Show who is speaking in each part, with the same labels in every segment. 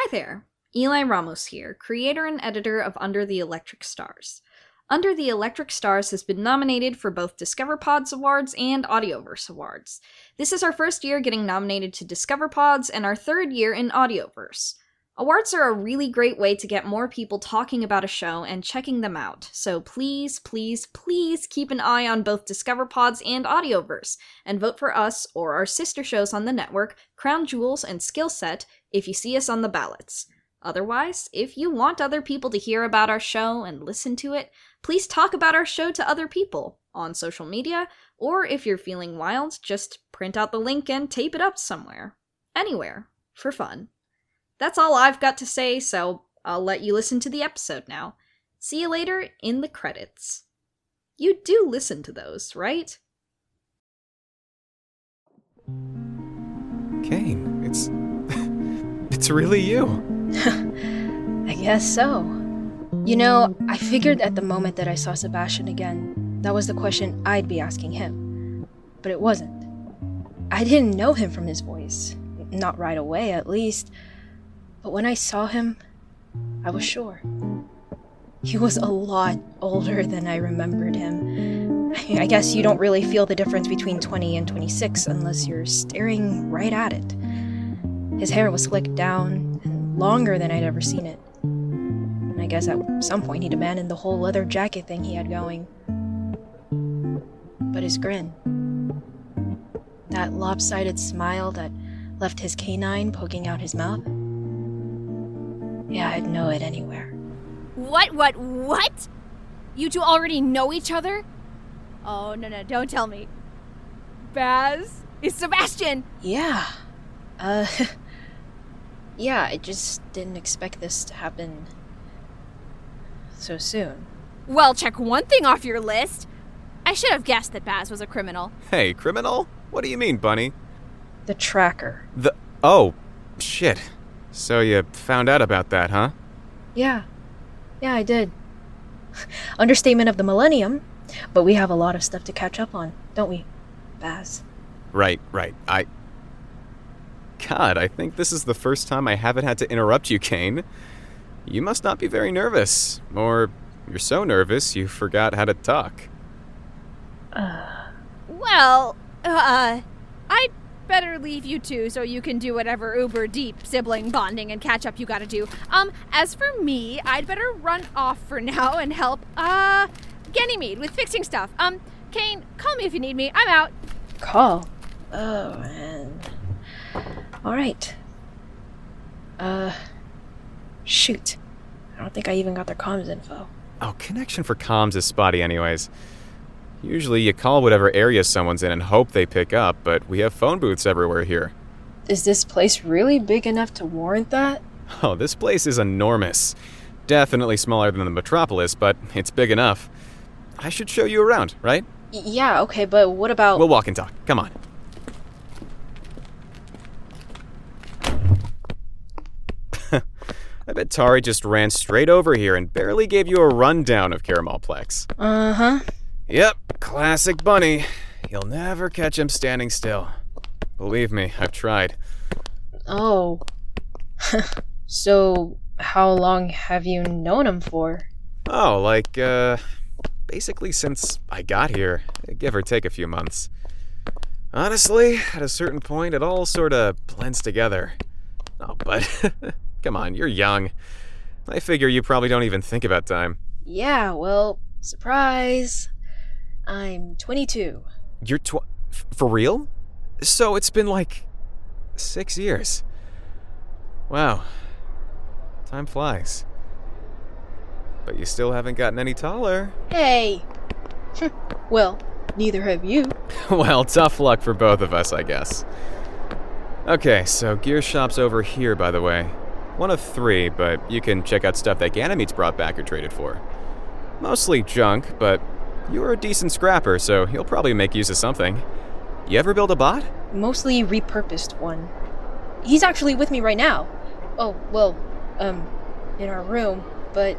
Speaker 1: Hi there, Eli Ramos here, creator and editor of Under the Electric Stars. Under the Electric Stars has been nominated for both Discover Pods Awards and Audioverse Awards. This is our first year getting nominated to Discover Pods and our third year in Audioverse. Awards are a really great way to get more people talking about a show and checking them out, so please, please, please keep an eye on both Discover Pods and Audioverse, and vote for us or our sister shows on the network, Crown Jewels and Skill Set, if you see us on the ballots. Otherwise, if you want other people to hear about our show and listen to it, please talk about our show to other people on social media, or if you're feeling wild, just print out the link and tape it up somewhere. Anywhere, for fun. That's all I've got to say, so I'll let you listen to the episode now. See you later in the credits. You do listen to those, right?
Speaker 2: It's. It's really you.
Speaker 3: I guess so. You know, I figured at the moment that I saw Sebastian again, that was the question I'd be asking him. But it wasn't. I didn't know him from his voice. Not right away, at least. But when I saw him, I was sure. He was a lot older than I remembered him. I guess you don't really feel the difference between 20 and 26 unless you're staring right at it. His hair was slicked down and longer than I'd ever seen it. And I guess at some point he'd abandoned the whole leather jacket thing he had going. But his grin, that lopsided smile that left his canine poking out his mouth, yeah, I'd know it anywhere.
Speaker 4: What, what, what? You two already know each other? Oh, no, no, don't tell me. Baz is Sebastian!
Speaker 3: Yeah. Uh. yeah, I just didn't expect this to happen so soon.
Speaker 4: Well, check one thing off your list. I should have guessed that Baz was a criminal.
Speaker 2: Hey, criminal? What do you mean, Bunny?
Speaker 3: The tracker.
Speaker 2: The. Oh, shit. So you found out about that, huh?
Speaker 3: Yeah. Yeah, I did. Understatement of the millennium, but we have a lot of stuff to catch up on, don't we, Baz?
Speaker 2: Right, right. I. God, I think this is the first time I haven't had to interrupt you, Kane. You must not be very nervous. Or you're so nervous you forgot how to talk.
Speaker 3: Uh,
Speaker 4: Well, uh, I'd better leave you two so you can do whatever uber deep sibling bonding and catch up you gotta do. Um, as for me, I'd better run off for now and help, uh, Ganymede with fixing stuff. Um, Kane, call me if you need me. I'm out.
Speaker 3: call. Oh, man. Alright. Uh. Shoot. I don't think I even got their comms info.
Speaker 2: Oh, connection for comms is spotty, anyways. Usually you call whatever area someone's in and hope they pick up, but we have phone booths everywhere here.
Speaker 3: Is this place really big enough to warrant that?
Speaker 2: Oh, this place is enormous. Definitely smaller than the metropolis, but it's big enough. I should show you around, right?
Speaker 3: Y- yeah, okay, but what about.
Speaker 2: We'll walk and talk. Come on. I bet Tari just ran straight over here and barely gave you a rundown of Caramelplex.
Speaker 3: Uh huh.
Speaker 2: Yep, classic Bunny. You'll never catch him standing still. Believe me, I've tried.
Speaker 3: Oh. so, how long have you known him for?
Speaker 2: Oh, like, uh, basically since I got here, give or take a few months. Honestly, at a certain point, it all sort of blends together. Oh, but come on, you're young. I figure you probably don't even think about time.
Speaker 3: Yeah, well, surprise. I'm 22.
Speaker 2: You're tw- f- for real? So it's been like six years. Wow, time flies. But you still haven't gotten any taller.
Speaker 3: Hey! well, neither have you.
Speaker 2: well, tough luck for both of us, I guess. Okay, so gear shop's over here, by the way. One of three, but you can check out stuff that Ganymede's brought back or traded for. Mostly junk, but you're a decent scrapper, so he'll probably make use of something. You ever build a bot?
Speaker 3: Mostly repurposed one. He's actually with me right now. Oh, well, um, in our room, but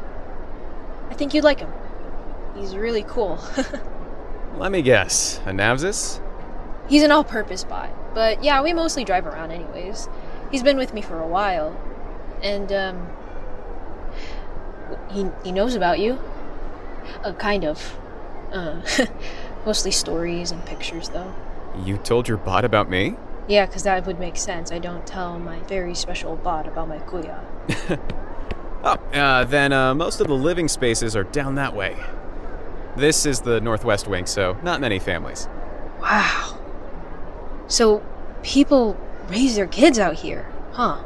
Speaker 3: I think you'd like him. He's really cool.
Speaker 2: Let me guess. A Navsis?
Speaker 3: He's an all purpose bot, but yeah, we mostly drive around anyways. He's been with me for a while. And, um. He, he knows about you. Uh, kind of. Uh, mostly stories and pictures, though.
Speaker 2: You told your bot about me?
Speaker 3: Yeah, because that would make sense. I don't tell my very special bot about my kuya.
Speaker 2: Oh, uh, then uh, most of the living spaces are down that way. This is the northwest wing, so not many families.
Speaker 3: Wow. So, people raise their kids out here, huh?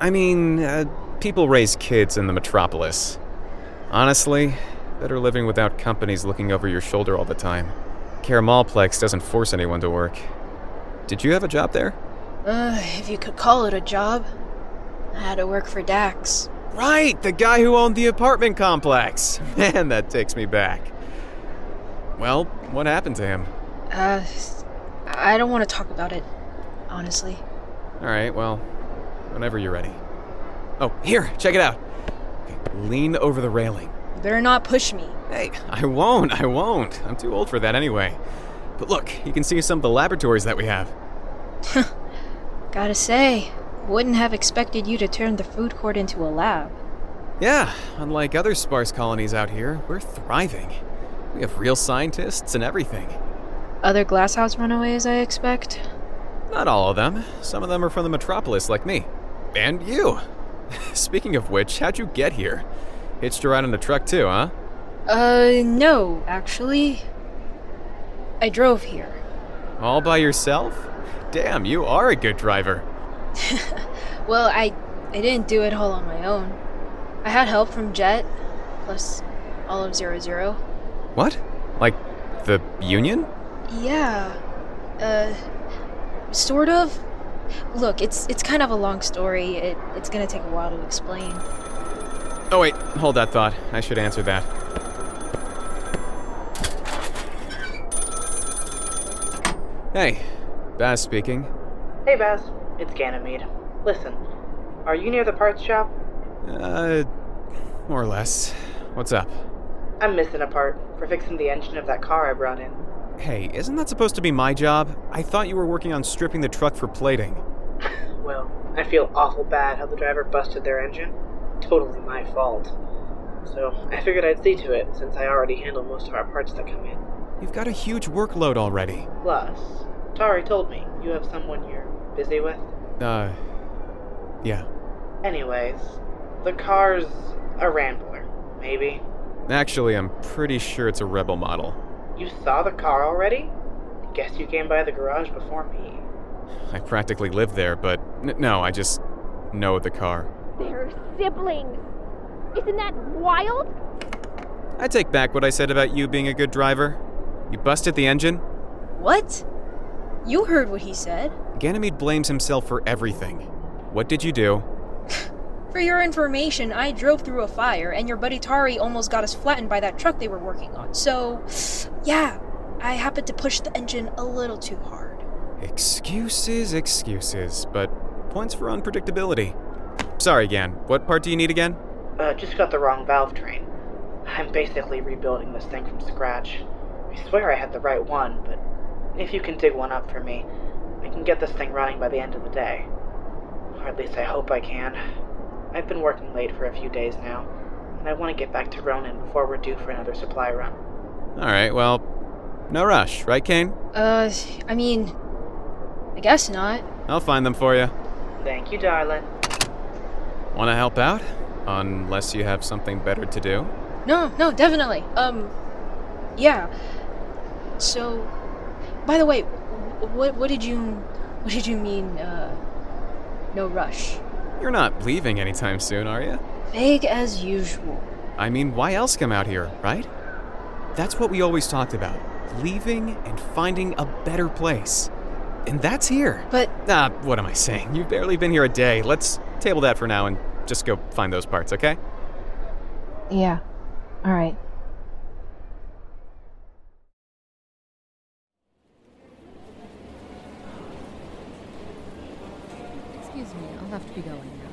Speaker 2: I mean, uh, people raise kids in the metropolis. Honestly, better living without companies looking over your shoulder all the time. Caramalplex doesn't force anyone to work. Did you have a job there?
Speaker 3: Uh, if you could call it a job. I had to work for Dax.
Speaker 2: Right, the guy who owned the apartment complex. Man, that takes me back. Well, what happened to him?
Speaker 3: Uh, I don't want to talk about it, honestly.
Speaker 2: Alright, well, whenever you're ready. Oh, here, check it out. Okay, lean over the railing.
Speaker 3: You better not push me.
Speaker 2: Hey, I won't, I won't. I'm too old for that anyway. But look, you can see some of the laboratories that we have.
Speaker 3: Gotta say, wouldn't have expected you to turn the food court into a lab.
Speaker 2: Yeah, unlike other sparse colonies out here, we're thriving. We have real scientists and everything.
Speaker 3: Other glasshouse runaways, I expect?
Speaker 2: Not all of them. Some of them are from the metropolis, like me. And you. Speaking of which, how'd you get here? Hitched a ride in a truck too, huh?
Speaker 3: Uh, no, actually. I drove here.
Speaker 2: All by yourself? Damn, you are a good driver.
Speaker 3: Well, I I didn't do it all on my own. I had help from Jet, plus all of Zero Zero.
Speaker 2: What? Like the Union?
Speaker 3: Yeah. Uh sort of. Look, it's it's kind of a long story. It it's gonna take a while to explain.
Speaker 2: Oh, wait, hold that thought. I should answer that. Hey, Baz speaking.
Speaker 5: Hey Baz, it's Ganymede. Listen, are you near the parts shop?
Speaker 2: Uh, more or less. What's up?
Speaker 5: I'm missing a part for fixing the engine of that car I brought in.
Speaker 2: Hey, isn't that supposed to be my job? I thought you were working on stripping the truck for plating.
Speaker 5: Well, I feel awful bad how the driver busted their engine. Totally my fault. So I figured I'd see to it since I already handle most of our parts that come in.
Speaker 2: You've got a huge workload already.
Speaker 5: Plus, Tari told me you have someone you're busy with.
Speaker 2: Uh, yeah.
Speaker 5: Anyways, the car's a Rambler, maybe.
Speaker 2: Actually, I'm pretty sure it's a Rebel model.
Speaker 5: You saw the car already? Guess you came by the garage before me.
Speaker 2: I practically live there, but n- no, I just know the car.
Speaker 4: They're siblings. Isn't that wild?
Speaker 2: I take back what I said about you being a good driver. You busted the engine?
Speaker 3: What? You heard what he said.
Speaker 2: Ganymede blames himself for everything. What did you do?
Speaker 3: For your information, I drove through a fire, and your buddy Tari almost got us flattened by that truck they were working on. So, yeah, I happened to push the engine a little too hard.
Speaker 2: Excuses, excuses, but points for unpredictability. Sorry, Gan. What part do you need again?
Speaker 5: Uh, just got the wrong valve train. I'm basically rebuilding this thing from scratch. I swear I had the right one, but if you can dig one up for me, I can get this thing running by the end of the day. Or at least I hope I can. I've been working late for a few days now, and I want to get back to Ronan before we're due for another supply run.
Speaker 2: Alright, well, no rush, right, Kane?
Speaker 3: Uh, I mean, I guess not.
Speaker 2: I'll find them for you.
Speaker 5: Thank you, darling.
Speaker 2: Want to help out? Unless you have something better to do?
Speaker 3: No, no, definitely. Um, yeah. So, by the way, what what did you what did you mean? Uh, no rush.
Speaker 2: You're not leaving anytime soon, are you?
Speaker 3: Vague as usual.
Speaker 2: I mean, why else come out here, right? That's what we always talked about leaving and finding a better place. And that's here.
Speaker 3: But
Speaker 2: Ah, what am I saying? You've barely been here a day. Let's table that for now and just go find those parts, okay?
Speaker 3: yeah, all right.
Speaker 6: Excuse me, I'll have to be going now.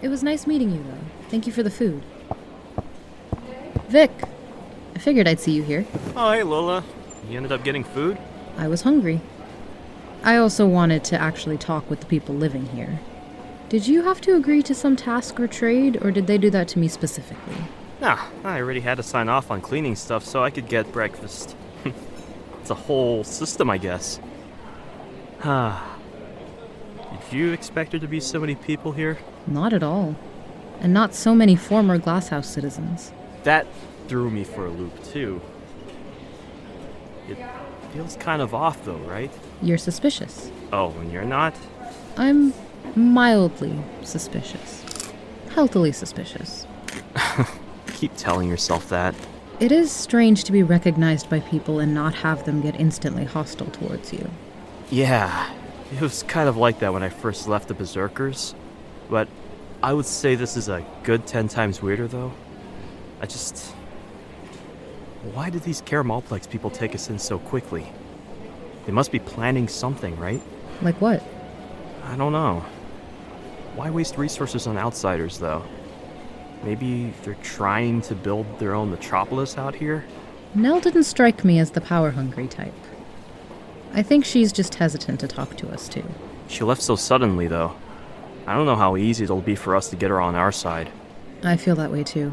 Speaker 6: It was nice meeting you, though. Thank you for the food. Vic, I figured I'd see you here.
Speaker 7: Oh, hey, Lola. You ended up getting food?
Speaker 6: I was hungry. I also wanted to actually talk with the people living here. Did you have to agree to some task or trade, or did they do that to me specifically?
Speaker 7: Nah, I already had to sign off on cleaning stuff so I could get breakfast. it's a whole system, I guess. Ah. Did you expect there to be so many people here?
Speaker 6: Not at all. And not so many former Glasshouse citizens.
Speaker 7: That threw me for a loop, too. It feels kind of off, though, right?
Speaker 6: You're suspicious.
Speaker 7: Oh, and you're not?
Speaker 6: I'm mildly suspicious. Healthily suspicious.
Speaker 7: Keep telling yourself that.
Speaker 6: It is strange to be recognized by people and not have them get instantly hostile towards you.
Speaker 7: Yeah, it was kind of like that when I first left the Berserkers. But I would say this is a good 10 times weirder, though. I just. Why did these Caramalplex people take us in so quickly? They must be planning something, right?
Speaker 6: Like what?
Speaker 7: I don't know. Why waste resources on outsiders, though? Maybe they're trying to build their own metropolis out here?
Speaker 6: Nell didn't strike me as the power hungry type. I think she's just hesitant to talk to us, too.
Speaker 7: She left so suddenly, though. I don't know how easy it'll be for us to get her on our side.
Speaker 6: I feel that way, too.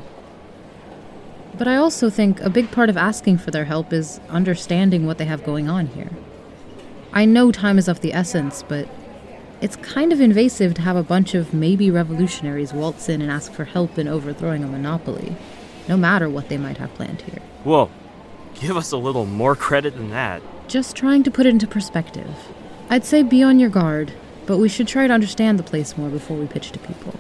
Speaker 6: But I also think a big part of asking for their help is understanding what they have going on here. I know time is of the essence, but it's kind of invasive to have a bunch of maybe revolutionaries waltz in and ask for help in overthrowing a monopoly, no matter what they might have planned here.
Speaker 7: Whoa, give us a little more credit than that.
Speaker 6: Just trying to put it into perspective. I'd say be on your guard, but we should try to understand the place more before we pitch to people.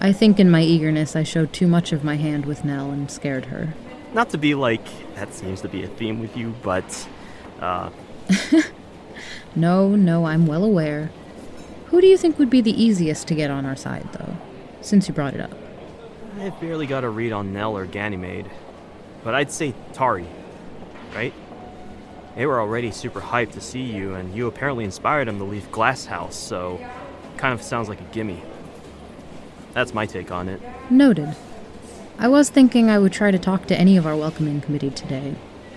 Speaker 6: I think in my eagerness I showed too much of my hand with Nell and scared her.
Speaker 7: Not to be like, that seems to be a theme with you, but, uh.
Speaker 6: no, no, I'm well aware. Who do you think would be the easiest to get on our side, though, since you brought it up?
Speaker 7: I've barely got a read on Nell or Ganymede, but I'd say Tari, right? They were already super hyped to see you, and you apparently inspired them to leave Glasshouse, so kind of sounds like a gimme. That's my take on it.
Speaker 6: Noted. I was thinking I would try to talk to any of our welcoming committee today,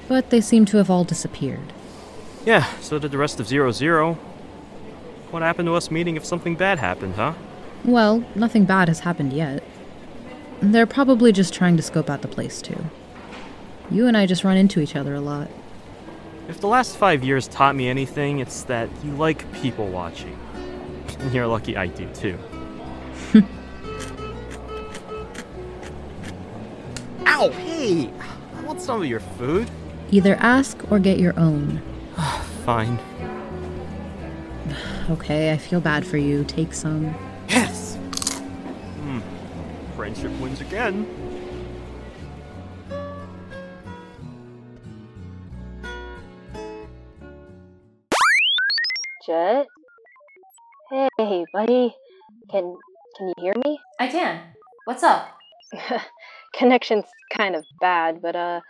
Speaker 6: but they seem to have all disappeared.
Speaker 7: Yeah, so did the rest of Zero Zero. What happened to us meeting if something bad happened, huh?
Speaker 6: Well, nothing bad has happened yet. They're probably just trying to scope out the place, too. You and I just run into each other a lot.
Speaker 7: If the last five years taught me anything, it's that you like people watching. And you're lucky I do, too. Ow, hey! I want some of your food.
Speaker 6: Either ask or get your own.
Speaker 7: Fine.
Speaker 6: Okay, I feel bad for you. Take some.
Speaker 7: Yes! Hmm. Friendship wins again.
Speaker 3: Jet? Hey, buddy. Can can you hear me?
Speaker 8: I can. What's up?
Speaker 3: Connection's kind of bad, but uh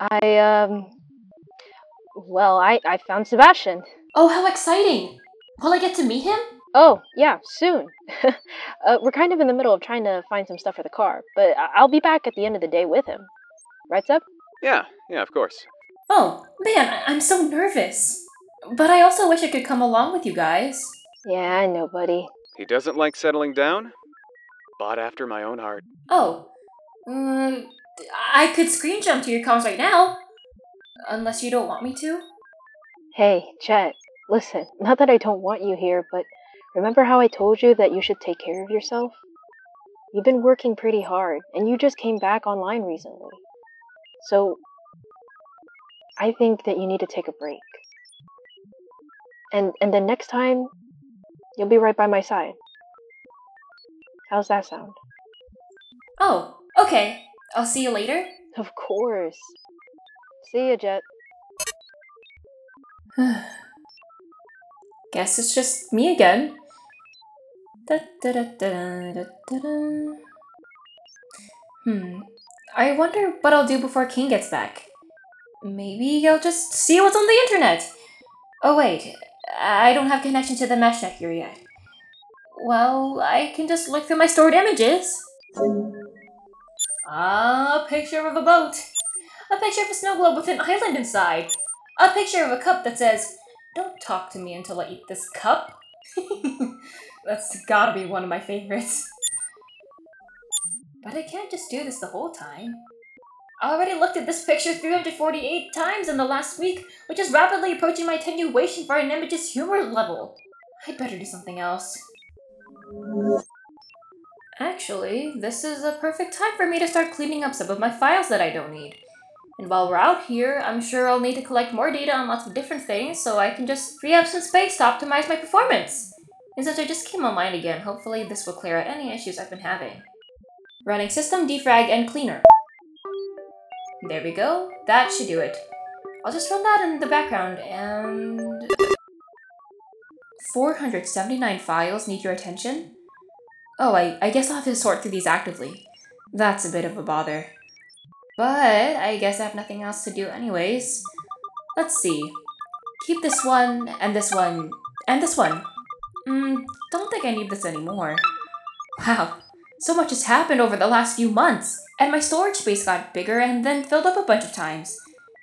Speaker 3: I um well, I I found Sebastian.
Speaker 8: Oh, how exciting! Will I get to meet him?
Speaker 3: Oh, yeah, soon. uh, we're kind of in the middle of trying to find some stuff for the car, but I- I'll be back at the end of the day with him. Right, Seb?
Speaker 2: Yeah, yeah, of course.
Speaker 8: Oh, man, I- I'm so nervous. But I also wish I could come along with you guys.
Speaker 3: Yeah, I know, buddy.
Speaker 2: He doesn't like settling down? Bought after my own heart.
Speaker 8: Oh, um, I could screen jump to your comms right now. Unless you don't want me to.
Speaker 3: Hey, Jet, listen, not that I don't want you here, but remember how I told you that you should take care of yourself? You've been working pretty hard, and you just came back online recently. So, I think that you need to take a break. And and then next time, you'll be right by my side. How's that sound?
Speaker 8: Oh, okay. I'll see you later.
Speaker 3: Of course. See ya, Jet.
Speaker 8: Guess it's just me again. Da, da, da, da, da, da, da. Hmm. I wonder what I'll do before King gets back. Maybe I'll just see what's on the internet. Oh wait, I don't have connection to the mesh here yet. Well, I can just look through my stored images. A picture of a boat. A picture of a snow globe with an island inside. A picture of a cup that says, Don't talk to me until I eat this cup. That's gotta be one of my favorites. But I can't just do this the whole time. I already looked at this picture 348 times in the last week, which is rapidly approaching my attenuation for an image's humor level. I'd better do something else. Actually, this is a perfect time for me to start cleaning up some of my files that I don't need. And while we're out here, I'm sure I'll need to collect more data on lots of different things so I can just free up some space to optimize my performance. And since I just came online again, hopefully this will clear out any issues I've been having. Running system defrag and cleaner. There we go. That should do it. I'll just run that in the background and... 479 files need your attention? Oh, I, I guess I'll have to sort through these actively. That's a bit of a bother. But I guess I have nothing else to do anyways. Let's see. Keep this one, and this one, and this one. Hmm, don't think I need this anymore. Wow, so much has happened over the last few months, and my storage space got bigger and then filled up a bunch of times.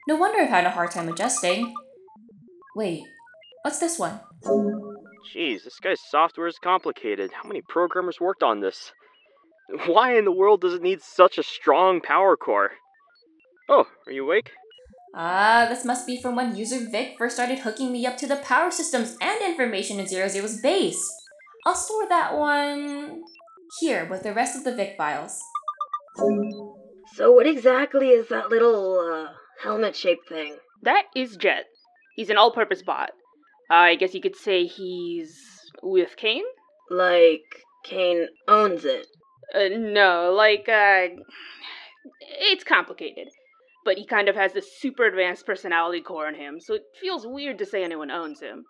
Speaker 8: No wonder I've had a hard time adjusting. Wait, what's this one?
Speaker 7: Jeez, this guy's software is complicated. How many programmers worked on this? Why in the world does it need such a strong power core? Oh, are you awake?
Speaker 8: Ah, this must be from when user Vic first started hooking me up to the power systems and information in Zero Zero's base. I'll store that one here with the rest of the Vic files.
Speaker 9: So, what exactly is that little uh, helmet shaped thing?
Speaker 10: That is Jet. He's an all purpose bot. I guess you could say he's with Kane?
Speaker 9: Like, Kane owns it.
Speaker 10: Uh, no, like, uh. It's complicated. But he kind of has this super advanced personality core in him, so it feels weird to say anyone owns him.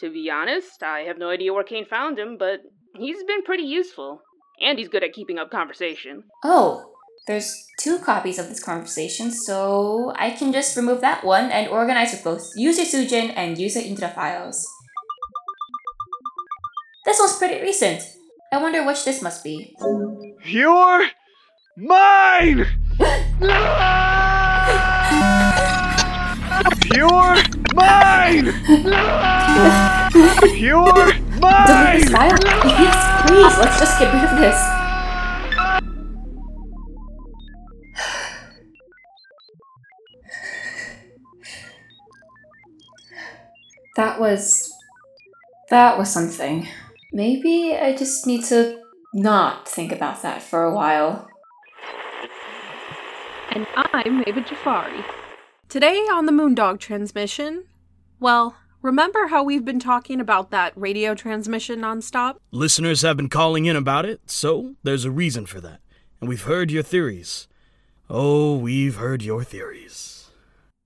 Speaker 10: To be honest, I have no idea where Kane found him, but he's been pretty useful. And he's good at keeping up conversation.
Speaker 8: Oh, there's two copies of this conversation, so I can just remove that one and organize with both user Sujin and user Indra files. This one's pretty recent. I wonder which this must be.
Speaker 7: You're mine! You're mine! You're
Speaker 8: Delete
Speaker 7: mine!
Speaker 8: this file? Yes, please, let's just get rid of this. That was. That was something. Maybe I just need to not think about that for a while.
Speaker 11: And I'm Ava Jafari. Today on the Moondog transmission, well, remember how we've been talking about that radio transmission nonstop?
Speaker 12: Listeners have been calling in about it, so there's a reason for that. And we've heard your theories. Oh, we've heard your theories.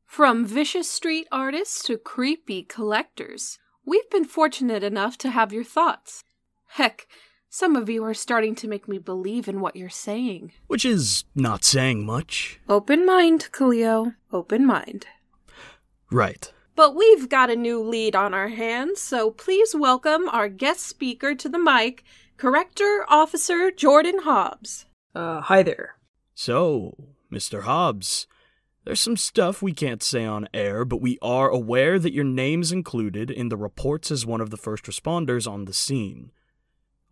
Speaker 11: From vicious street artists to creepy collectors, we've been fortunate enough to have your thoughts. Heck, some of you are starting to make me believe in what you're saying.
Speaker 12: Which is not saying much.
Speaker 11: Open mind, Cleo. Open mind.
Speaker 12: Right.
Speaker 11: But we've got a new lead on our hands, so please welcome our guest speaker to the mic, Corrector Officer Jordan Hobbs.
Speaker 13: Uh, hi there.
Speaker 12: So, Mr. Hobbs, there's some stuff we can't say on air, but we are aware that your name's included in the reports as one of the first responders on the scene.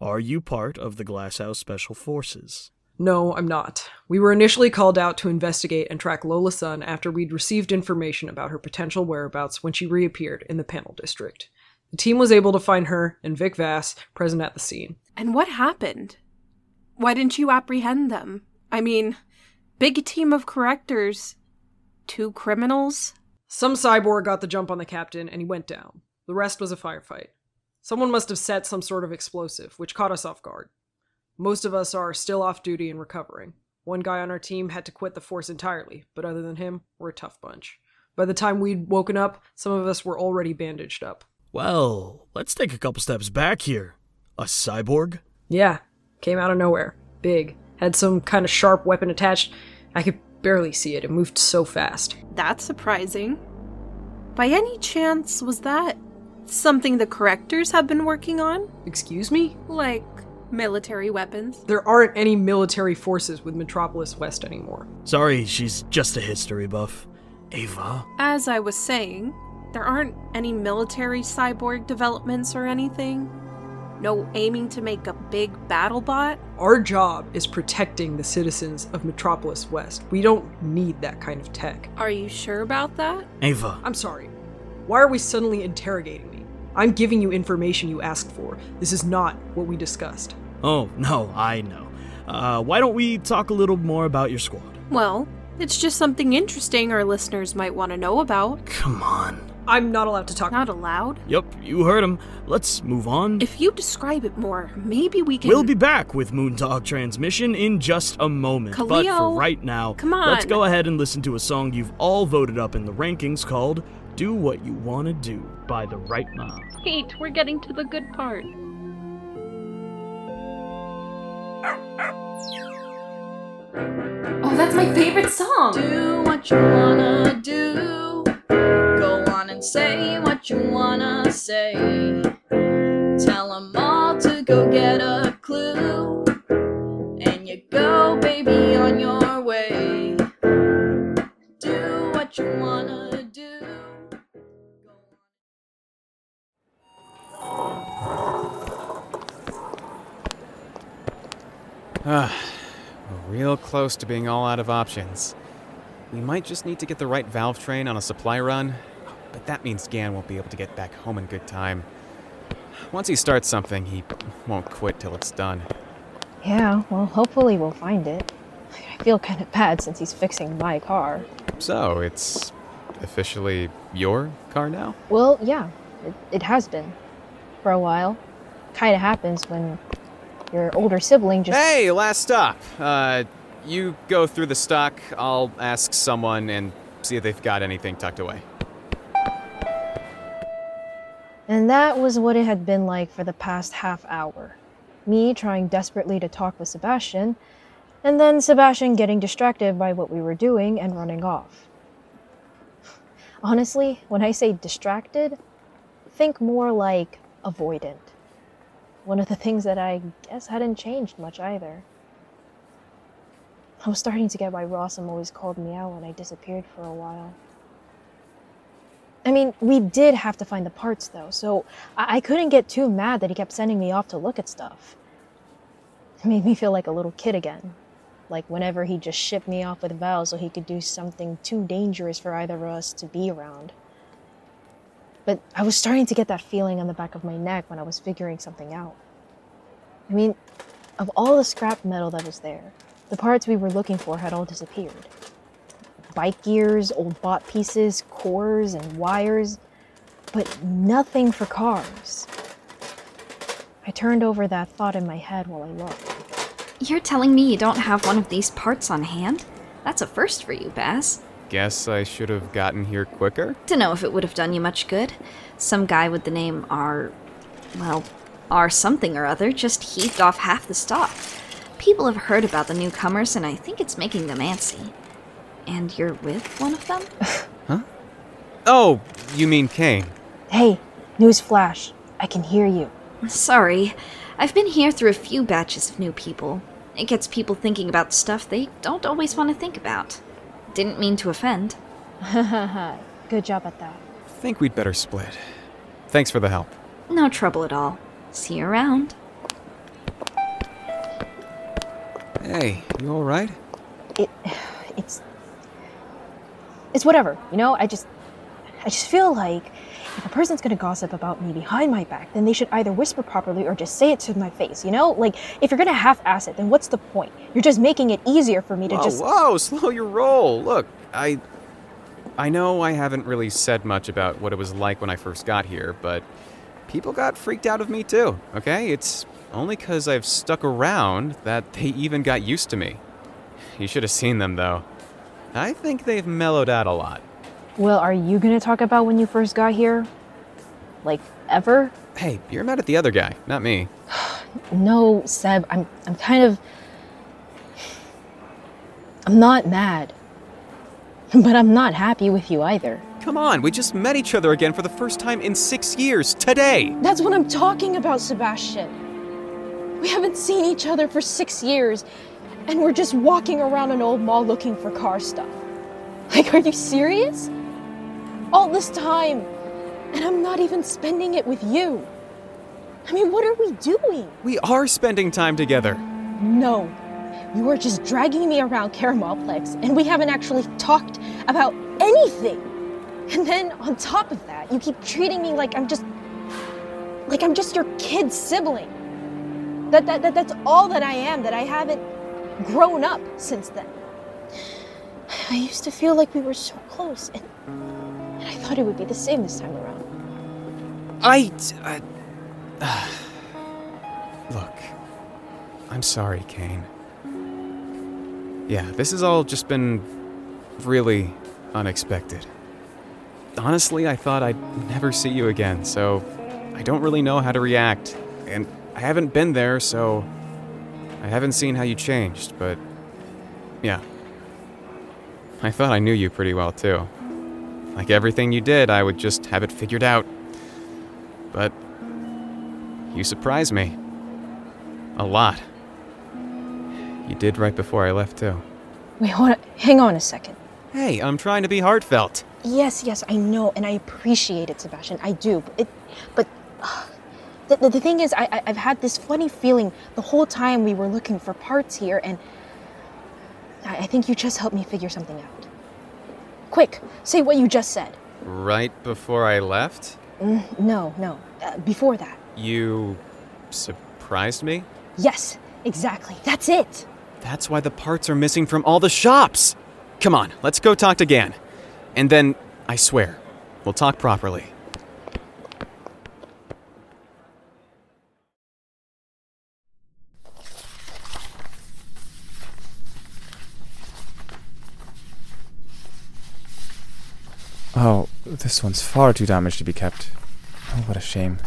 Speaker 12: Are you part of the Glasshouse Special Forces?
Speaker 13: No, I'm not. We were initially called out to investigate and track Lola Sun after we'd received information about her potential whereabouts when she reappeared in the panel district. The team was able to find her and Vic Vass present at the scene.
Speaker 11: And what happened? Why didn't you apprehend them? I mean, big team of correctors. Two criminals?
Speaker 13: Some cyborg got the jump on the captain and he went down. The rest was a firefight. Someone must have set some sort of explosive, which caught us off guard. Most of us are still off duty and recovering. One guy on our team had to quit the force entirely, but other than him, we're a tough bunch. By the time we'd woken up, some of us were already bandaged up.
Speaker 12: Well, let's take a couple steps back here. A cyborg?
Speaker 13: Yeah, came out of nowhere. Big. Had some kind of sharp weapon attached. I could barely see it. It moved so fast.
Speaker 11: That's surprising. By any chance, was that something the correctors have been working on?
Speaker 13: Excuse me?
Speaker 11: Like military weapons?
Speaker 13: There aren't any military forces with Metropolis West anymore.
Speaker 12: Sorry, she's just a history buff. Ava?
Speaker 11: As I was saying, there aren't any military cyborg developments or anything. No aiming to make a big battle bot?
Speaker 13: Our job is protecting the citizens of Metropolis West. We don't need that kind of tech.
Speaker 11: Are you sure about that?
Speaker 12: Ava.
Speaker 13: I'm sorry. Why are we suddenly interrogating me? I'm giving you information you asked for. This is not what we discussed.
Speaker 12: Oh, no, I know. Uh, why don't we talk a little more about your squad?
Speaker 11: Well, it's just something interesting our listeners might want to know about.
Speaker 12: Come on.
Speaker 13: I'm not allowed to talk.
Speaker 11: Not allowed?
Speaker 12: Yep, you heard him. Let's move on.
Speaker 11: If you describe it more, maybe we can.
Speaker 12: We'll be back with Moondog Transmission in just a moment. But for right now,
Speaker 11: come on.
Speaker 12: let's go ahead and listen to a song you've all voted up in the rankings called Do What You Wanna Do by The Right Mob.
Speaker 11: Wait, we're getting to the good part.
Speaker 8: Oh, that's my favorite song.
Speaker 1: Do what you wanna do. Go on and say what you wanna say. Tell them all to go get a clue. And you go, baby, on your way. Do what you wanna
Speaker 2: Ah, we're real close to being all out of options. We might just need to get the right valve train on a supply run, but that means Gan won't be able to get back home in good time. Once he starts something, he won't quit till it's done.
Speaker 3: Yeah, well, hopefully we'll find it. I feel kind of bad since he's fixing my car.
Speaker 2: So, it's officially your car now?
Speaker 3: Well, yeah, it, it has been. For a while. Kinda happens when your older sibling just.
Speaker 2: Hey, last stop. Uh, you go through the stock. I'll ask someone and see if they've got anything tucked away.
Speaker 3: And that was what it had been like for the past half hour. Me trying desperately to talk with Sebastian, and then Sebastian getting distracted by what we were doing and running off. Honestly, when I say distracted, think more like avoidant. One of the things that I guess hadn't changed much either. I was starting to get why Rossum always called me out when I disappeared for a while. I mean, we did have to find the parts though, so I, I couldn't get too mad that he kept sending me off to look at stuff. It made me feel like a little kid again. Like whenever he just shipped me off with Val so he could do something too dangerous for either of us to be around. But I was starting to get that feeling on the back of my neck when I was figuring something out. I mean, of all the scrap metal that was there, the parts we were looking for had all disappeared bike gears, old bot pieces, cores, and wires, but nothing for cars. I turned over that thought in my head while I looked.
Speaker 1: You're telling me you don't have one of these parts on hand? That's a first for you, Baz.
Speaker 2: Guess I should have gotten here quicker?
Speaker 1: Dunno if it would have done you much good. Some guy with the name R. well, R something or other just heaved off half the stock. People have heard about the newcomers, and I think it's making them antsy. And you're with one of them? Huh?
Speaker 2: Oh, you mean Kane.
Speaker 3: Hey, news flash. I can hear you.
Speaker 1: Sorry. I've been here through a few batches of new people. It gets people thinking about stuff they don't always want to think about. Didn't mean to offend.
Speaker 3: Good job at that.
Speaker 2: Think we'd better split. Thanks for the help.
Speaker 1: No trouble at all. See you around.
Speaker 2: Hey, you alright?
Speaker 3: It, it's, it's whatever. You know, I just, I just feel like if a person's gonna gossip about me behind my back, then they should either whisper properly or just say it to my face. You know, like if you're gonna half-ass it, then what's the point? You're just making it easier for me to
Speaker 2: whoa,
Speaker 3: just.
Speaker 2: whoa, slow your roll. Look, I. I know I haven't really said much about what it was like when I first got here, but people got freaked out of me too, okay? It's only because I've stuck around that they even got used to me. You should have seen them, though. I think they've mellowed out a lot.
Speaker 3: Well, are you gonna talk about when you first got here? Like ever?
Speaker 2: Hey, you're mad at the other guy, not me.
Speaker 3: No, Seb. I'm, I'm kind of. I'm not mad. But I'm not happy with you either.
Speaker 2: Come on, we just met each other again for the first time in six years, today!
Speaker 3: That's what I'm talking about, Sebastian. We haven't seen each other for six years, and we're just walking around an old mall looking for car stuff. Like, are you serious? All this time, and I'm not even spending it with you. I mean, what are we doing?
Speaker 2: We are spending time together.
Speaker 3: No. You are just dragging me around Caramelplex, and we haven't actually talked about anything. And then on top of that, you keep treating me like I'm just like I'm just your kid sibling. That, that, that that's all that I am, that I haven't grown up since then. I used to feel like we were so close, and, thought it would be the same this time around.
Speaker 2: I. Uh, look, I'm sorry, Kane. Yeah, this has all just been really unexpected. Honestly, I thought I'd never see you again, so I don't really know how to react. And I haven't been there, so I haven't seen how you changed, but yeah. I thought I knew you pretty well, too. Like everything you did, I would just have it figured out. But you surprised me. A lot. You did right before I left, too.
Speaker 3: Wait, hold on. Hang on a second.
Speaker 2: Hey, I'm trying to be heartfelt.
Speaker 3: Yes, yes, I know, and I appreciate it, Sebastian. I do. But, it, but uh, the, the, the thing is, I, I, I've had this funny feeling the whole time we were looking for parts here, and I, I think you just helped me figure something out. Quick, say what you just said.
Speaker 2: Right before I left?
Speaker 3: Mm, no, no. Uh, before that.
Speaker 2: You surprised me?
Speaker 3: Yes, exactly. That's it.
Speaker 2: That's why the parts are missing from all the shops. Come on, let's go talk to Gan. And then, I swear, we'll talk properly.
Speaker 14: Oh, this one's far too damaged to be kept. Oh, what a shame.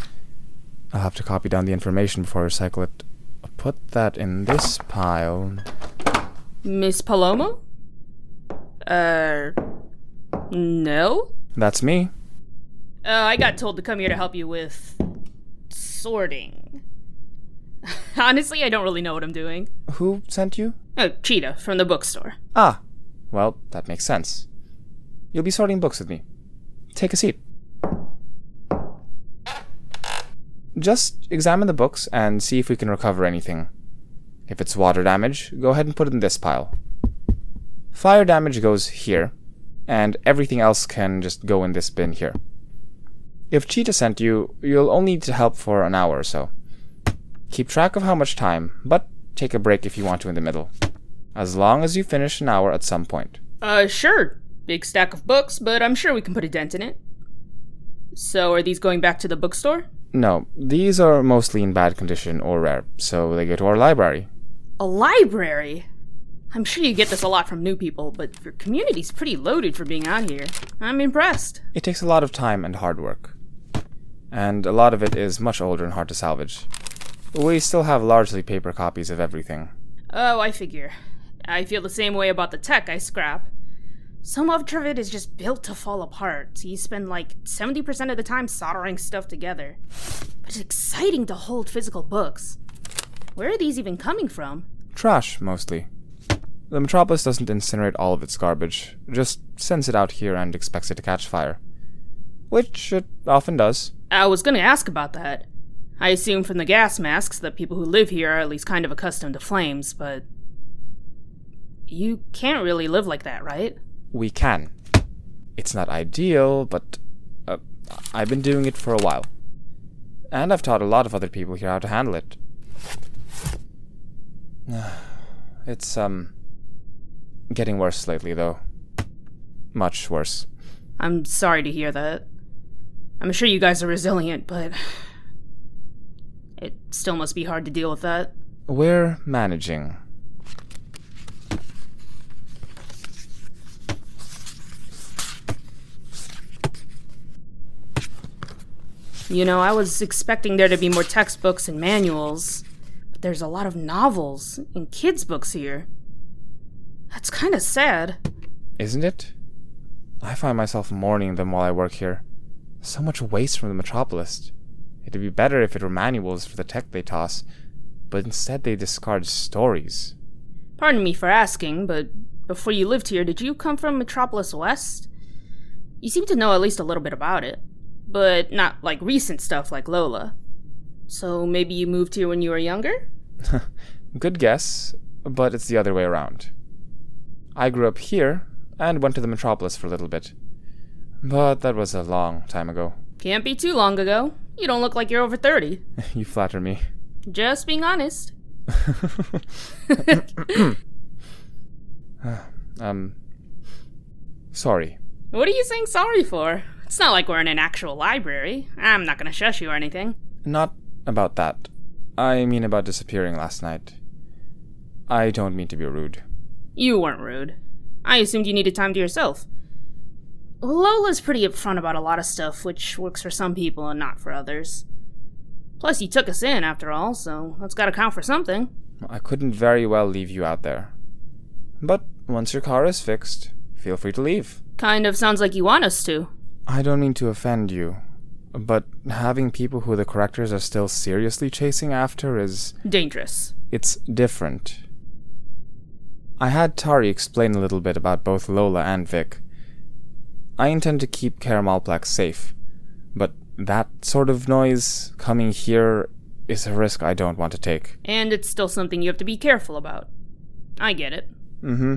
Speaker 14: I'll have to copy down the information before I recycle it. I'll put that in this pile.
Speaker 10: Miss Palomo? Uh. No?
Speaker 14: That's me.
Speaker 10: Uh, I got told to come here to help you with. sorting. Honestly, I don't really know what I'm doing.
Speaker 14: Who sent you?
Speaker 10: Oh, Cheetah from the bookstore.
Speaker 14: Ah, well, that makes sense. You'll be sorting books with me. Take a seat. Just examine the books and see if we can recover anything. If it's water damage, go ahead and put it in this pile. Fire damage goes here, and everything else can just go in this bin here. If Cheetah sent you, you'll only need to help for an hour or so. Keep track of how much time, but take a break if you want to in the middle. As long as you finish an hour at some point.
Speaker 10: Uh, sure. Big stack of books, but I'm sure we can put a dent in it. So, are these going back to the bookstore?
Speaker 14: No, these are mostly in bad condition or rare, so they go to our library.
Speaker 10: A library? I'm sure you get this a lot from new people, but your community's pretty loaded for being out here. I'm impressed.
Speaker 14: It takes a lot of time and hard work. And a lot of it is much older and hard to salvage. We still have largely paper copies of everything.
Speaker 10: Oh, I figure. I feel the same way about the tech I scrap. So of of is just built to fall apart, so you spend like 70% of the time soldering stuff together. But it's exciting to hold physical books. Where are these even coming from?
Speaker 14: Trash, mostly. The Metropolis doesn't incinerate all of its garbage, just sends it out here and expects it to catch fire. Which it often does.
Speaker 10: I was gonna ask about that. I assume from the gas masks that people who live here are at least kind of accustomed to flames, but. You can't really live like that, right?
Speaker 14: We can. It's not ideal, but uh, I've been doing it for a while. And I've taught a lot of other people here how to handle it. It's, um, getting worse lately, though. Much worse.
Speaker 10: I'm sorry to hear that. I'm sure you guys are resilient, but. It still must be hard to deal with that.
Speaker 14: We're managing.
Speaker 10: You know, I was expecting there to be more textbooks and manuals, but there's a lot of novels and kids' books here. That's kind of sad.
Speaker 14: Isn't it? I find myself mourning them while I work here. So much waste from the metropolis. It'd be better if it were manuals for the tech they toss, but instead they discard stories.
Speaker 10: Pardon me for asking, but before you lived here, did you come from Metropolis West? You seem to know at least a little bit about it, but not like recent stuff like Lola. So maybe you moved here when you were younger?
Speaker 14: Good guess, but it's the other way around. I grew up here and went to the metropolis for a little bit. But that was a long time ago.
Speaker 10: Can't be too long ago. You don't look like you're over 30.
Speaker 14: you flatter me.
Speaker 10: Just being honest.
Speaker 14: um. Sorry.
Speaker 10: What are you saying sorry for? It's not like we're in an actual library. I'm not gonna shush you or anything.
Speaker 14: Not about that. I mean about disappearing last night. I don't mean to be rude.
Speaker 10: You weren't rude. I assumed you needed time to yourself. Lola's pretty upfront about a lot of stuff, which works for some people and not for others. Plus, you took us in, after all, so that's gotta count for something.
Speaker 14: I couldn't very well leave you out there. But once your car is fixed, feel free to leave.
Speaker 10: Kind of sounds like you want us to.
Speaker 14: I don't mean to offend you, but having people who the correctors are still seriously chasing after is.
Speaker 10: dangerous.
Speaker 14: It's different. I had Tari explain a little bit about both Lola and Vic. I intend to keep Caramalplex safe, but that sort of noise coming here is a risk I don't want to take.
Speaker 10: And it's still something you have to be careful about. I get it.
Speaker 14: Mm hmm.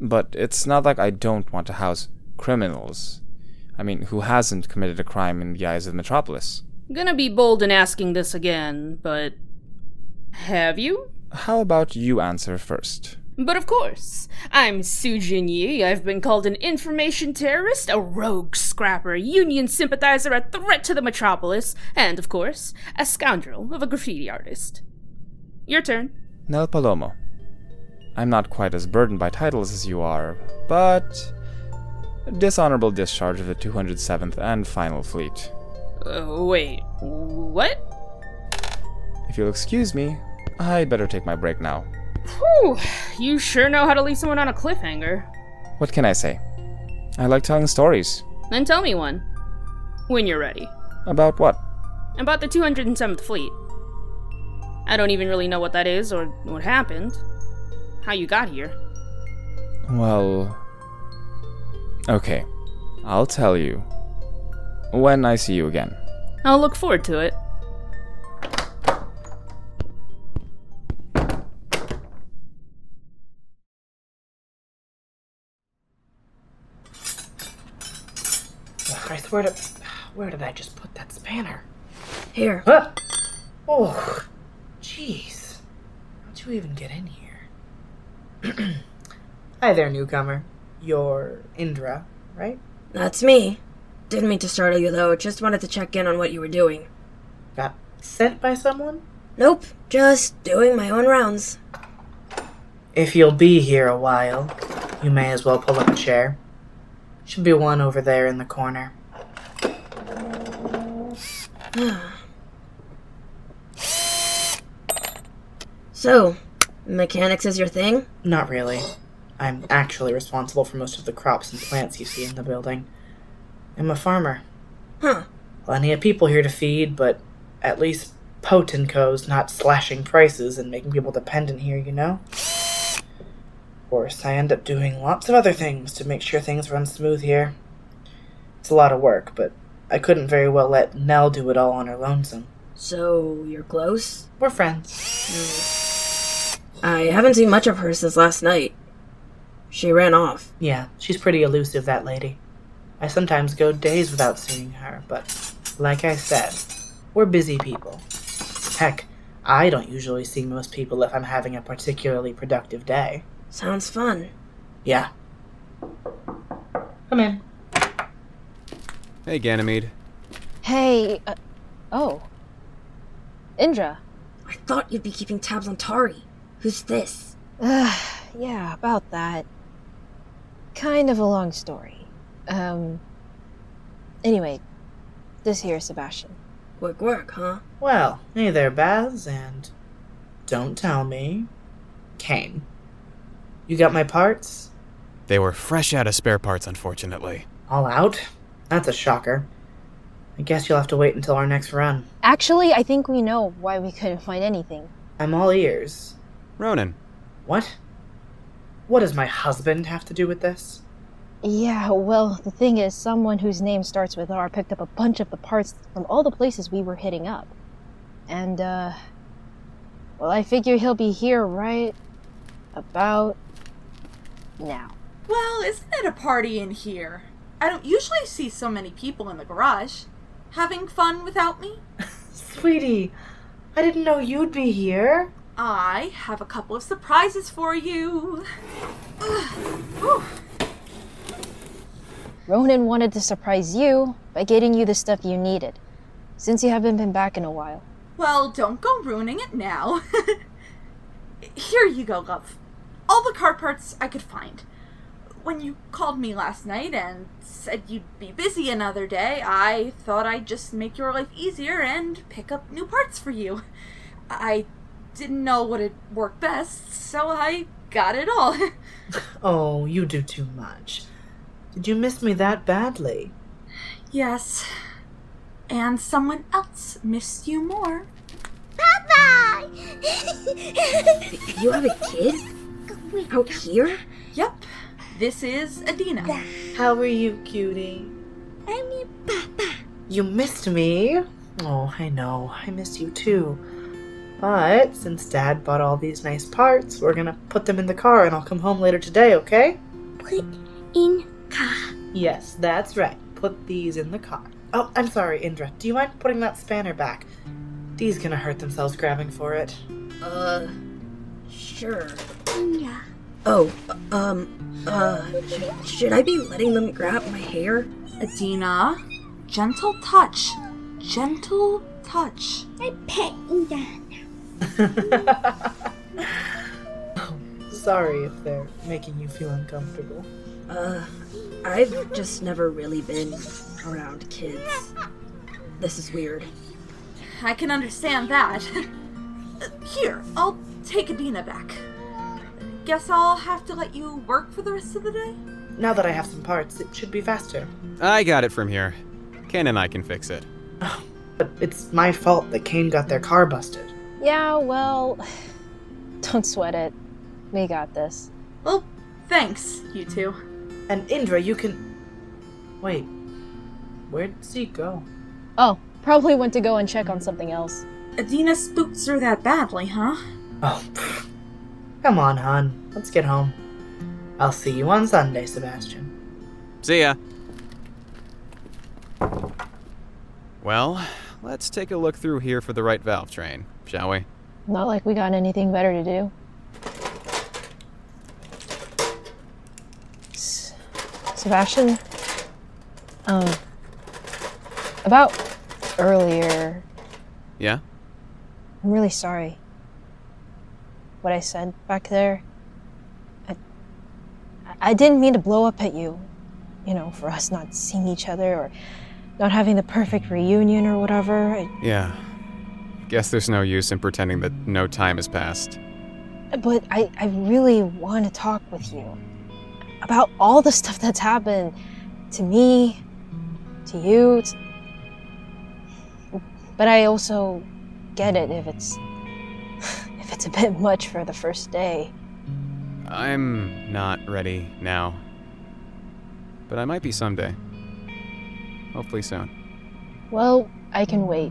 Speaker 14: But it's not like I don't want to house criminals. I mean, who hasn't committed a crime in the eyes of the metropolis?
Speaker 10: Gonna be bold in asking this again, but. Have you?
Speaker 14: How about you answer first?
Speaker 10: But of course, I'm Sujin Yi. I've been called an information terrorist, a rogue scrapper, union sympathizer, a threat to the metropolis, and of course, a scoundrel of a graffiti artist. Your turn.
Speaker 14: Nel Palomo. I'm not quite as burdened by titles as you are, but. Dishonorable discharge of the 207th and final fleet.
Speaker 10: Uh, wait, what?
Speaker 14: If you'll excuse me, I'd better take my break now.
Speaker 10: Whew, you sure know how to leave someone on a cliffhanger.
Speaker 14: What can I say? I like telling stories.
Speaker 10: Then tell me one. When you're ready.
Speaker 14: About what?
Speaker 10: About the 207th Fleet. I don't even really know what that is or what happened. How you got here.
Speaker 14: Well. Okay. I'll tell you. When I see you again.
Speaker 10: I'll look forward to it.
Speaker 5: I swear to. Where did I just put that spanner?
Speaker 9: Here.
Speaker 5: Huh? Oh, jeez. How'd you even get in here? Hi there, newcomer. You're Indra, right?
Speaker 9: That's me. Didn't mean to startle you though, just wanted to check in on what you were doing.
Speaker 5: Got sent by someone?
Speaker 9: Nope, just doing my own rounds.
Speaker 5: If you'll be here a while, you may as well pull up a chair. Should be one over there in the corner.
Speaker 9: so, mechanics is your thing?
Speaker 5: Not really. I'm actually responsible for most of the crops and plants you see in the building. I'm a farmer.
Speaker 9: Huh.
Speaker 5: Plenty of people here to feed, but at least Potenco's not slashing prices and making people dependent here, you know? Of course, I end up doing lots of other things to make sure things run smooth here. It's a lot of work, but I couldn't very well let Nel do it all on her lonesome.
Speaker 9: So, you're close?
Speaker 5: We're friends. Mm.
Speaker 9: I haven't seen much of her since last night. She ran off.
Speaker 5: Yeah, she's pretty elusive, that lady. I sometimes go days without seeing her, but like I said, we're busy people. Heck, I don't usually see most people if I'm having a particularly productive day.
Speaker 9: Sounds fun.
Speaker 5: Yeah. Come in.
Speaker 2: Hey, Ganymede.
Speaker 3: Hey, uh, oh. Indra.
Speaker 9: I thought you'd be keeping tabs on Tari. Who's this?
Speaker 3: yeah, about that. Kind of a long story. Um. Anyway, this here is Sebastian.
Speaker 9: Quick work, huh?
Speaker 5: Well, hey there, Baz, and don't tell me. Kane. You got my parts?
Speaker 2: They were fresh out of spare parts, unfortunately.
Speaker 5: All out? That's a shocker. I guess you'll have to wait until our next run.
Speaker 3: Actually, I think we know why we couldn't find anything.
Speaker 5: I'm all ears.
Speaker 2: Ronan.
Speaker 5: What? What does my husband have to do with this?
Speaker 3: Yeah, well, the thing is, someone whose name starts with R picked up a bunch of the parts from all the places we were hitting up. and, uh. Well, I figure he'll be here right about now.
Speaker 15: Well, isn't it a party in here? I don't usually see so many people in the garage. Having fun without me?
Speaker 5: Sweetie, I didn't know you'd be here.
Speaker 15: I have a couple of surprises for you.
Speaker 3: Ronan wanted to surprise you by getting you the stuff you needed, since you haven't been back in a while.
Speaker 15: Well, don't go ruining it now. Here you go, love. All the car parts I could find. When you called me last night and said you'd be busy another day, I thought I'd just make your life easier and pick up new parts for you. I didn't know what'd work best, so I got it all.
Speaker 5: Oh, you do too much. Did you miss me that badly?
Speaker 15: yes. And someone else missed you more.
Speaker 9: Papa! you have a kid? Out here?
Speaker 15: Yep. This is Adina.
Speaker 5: How are you, cutie?
Speaker 9: I'm your papa.
Speaker 5: You missed me. Oh, I know. I miss you too. But since Dad bought all these nice parts, we're gonna put them in the car and I'll come home later today, okay?
Speaker 9: Put in car.
Speaker 5: Yes, that's right. Put these in the car. Oh, I'm sorry, Indra. Do you mind putting that spanner back? Dee's gonna hurt themselves grabbing for it.
Speaker 9: Uh, sure. Yeah. Oh, um, uh, should, should I be letting them grab my hair?
Speaker 15: Adina, gentle touch. Gentle touch.
Speaker 9: I pet Ida.
Speaker 5: Sorry if they're making you feel uncomfortable.
Speaker 9: Uh, I've just never really been around kids. This is weird.
Speaker 15: I can understand that. Here, I'll take Adina back. Guess I'll have to let you work for the rest of the day?
Speaker 5: Now that I have some parts, it should be faster.
Speaker 2: I got it from here. Ken and I can fix it.
Speaker 5: But it's my fault that Kane got their car busted.
Speaker 3: Yeah, well. Don't sweat it. We got this.
Speaker 15: Well, thanks, you two.
Speaker 5: And Indra, you can. Wait. Where'd Zeke go?
Speaker 3: Oh, probably went to go and check on something else.
Speaker 15: Adina spooked her that badly, huh?
Speaker 5: Oh, pfft. come on, hon. Let's get home. I'll see you on Sunday, Sebastian.
Speaker 2: See ya. Well, let's take a look through here for the right valve train, shall we?
Speaker 3: Not like we got anything better to do. S- Sebastian? Um. About earlier,
Speaker 2: Yeah?
Speaker 3: I'm really sorry. What I said back there. I, I didn't mean to blow up at you. You know, for us not seeing each other or not having the perfect reunion or whatever. I,
Speaker 2: Yeah. Guess there's no use in pretending that no time has passed.
Speaker 3: But I, I really want to talk with you about all the stuff that's happened to me, to you. t- But I also get it if it's if it's a bit much for the first day.
Speaker 2: I'm not ready now. But I might be someday. Hopefully soon.
Speaker 3: Well, I can wait.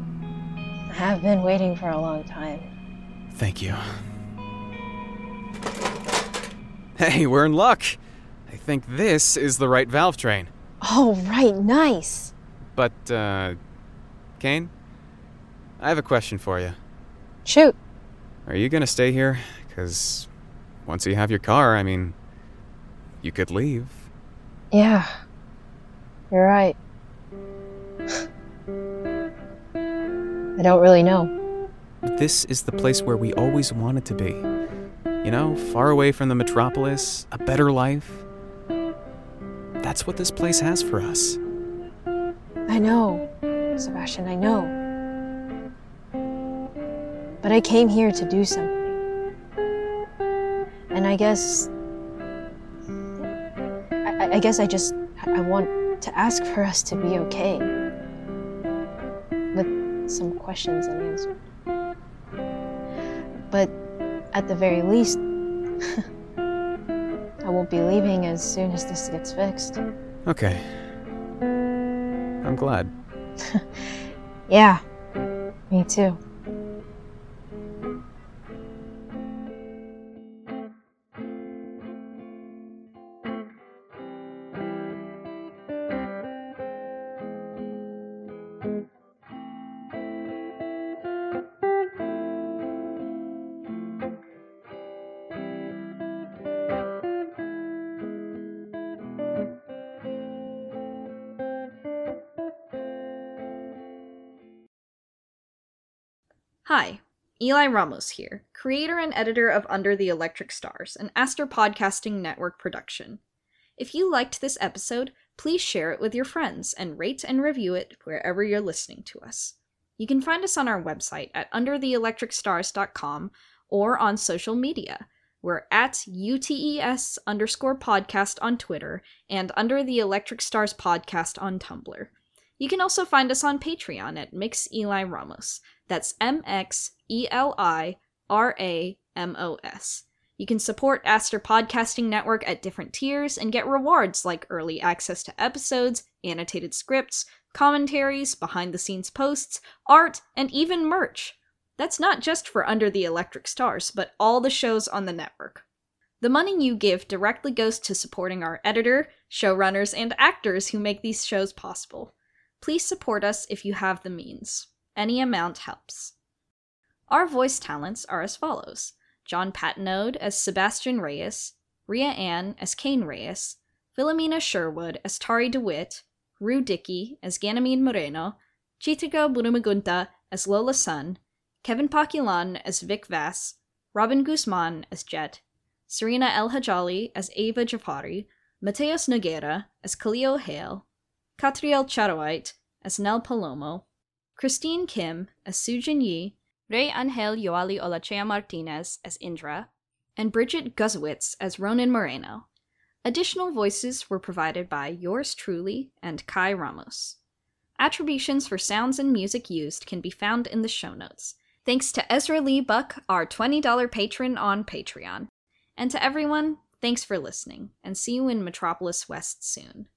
Speaker 3: I have been waiting for a long time.
Speaker 2: Thank you. Hey, we're in luck! I think this is the right valve train.
Speaker 3: Oh, right, nice.
Speaker 2: But, uh. Kane? I have a question for you.
Speaker 3: Shoot.
Speaker 2: Are you gonna stay here? Because once you have your car, I mean, you could leave.
Speaker 3: Yeah. You're right. I don't really know.
Speaker 2: This is the place where we always wanted to be. You know, far away from the metropolis, a better life. That's what this place has for us.
Speaker 3: I know, Sebastian, I know. But I came here to do something. And I guess. I, I- I guess I just. I want to ask for us to be okay. Some questions unanswered. But at the very least, I won't be leaving as soon as this gets fixed.
Speaker 2: Okay. I'm glad.
Speaker 3: Yeah, me too.
Speaker 1: Eli Ramos here, creator and editor of Under the Electric Stars, an Aster Podcasting Network production. If you liked this episode, please share it with your friends and rate and review it wherever you're listening to us. You can find us on our website at undertheelectricstars.com or on social media. We're at UTES underscore podcast on Twitter and Under the Electric Stars podcast on Tumblr. You can also find us on Patreon at Mix Eli Ramos. That's M X E L I R A M O S. You can support Aster Podcasting Network at different tiers and get rewards like early access to episodes, annotated scripts, commentaries, behind the scenes posts, art, and even merch. That's not just for Under the Electric Stars, but all the shows on the network. The money you give directly goes to supporting our editor, showrunners, and actors who make these shows possible. Please support us if you have the means. Any amount helps. Our voice talents are as follows. John Patnode as Sebastian Reyes, Ria Ann as Kane Reyes, Philomena Sherwood as Tari DeWitt, Rue Dickey as Ganymede Moreno, Chitika Burumagunta as Lola Sun, Kevin Pakilan as Vic Vass, Robin Guzman as Jet, Serena El Hajali as Ava Jafari, Mateos Nogueira as Khalil Hale, Katriel Charoite as Nel Palomo, Christine Kim as Sujin Yi, Ray Angel Yoali Olachea Martinez as Indra, and Bridget Guzowitz as Ronan Moreno. Additional voices were provided by yours truly and Kai Ramos. Attributions for sounds and music used can be found in the show notes. Thanks to Ezra Lee Buck, our $20 patron on Patreon. And to everyone, thanks for listening, and see you in Metropolis West soon.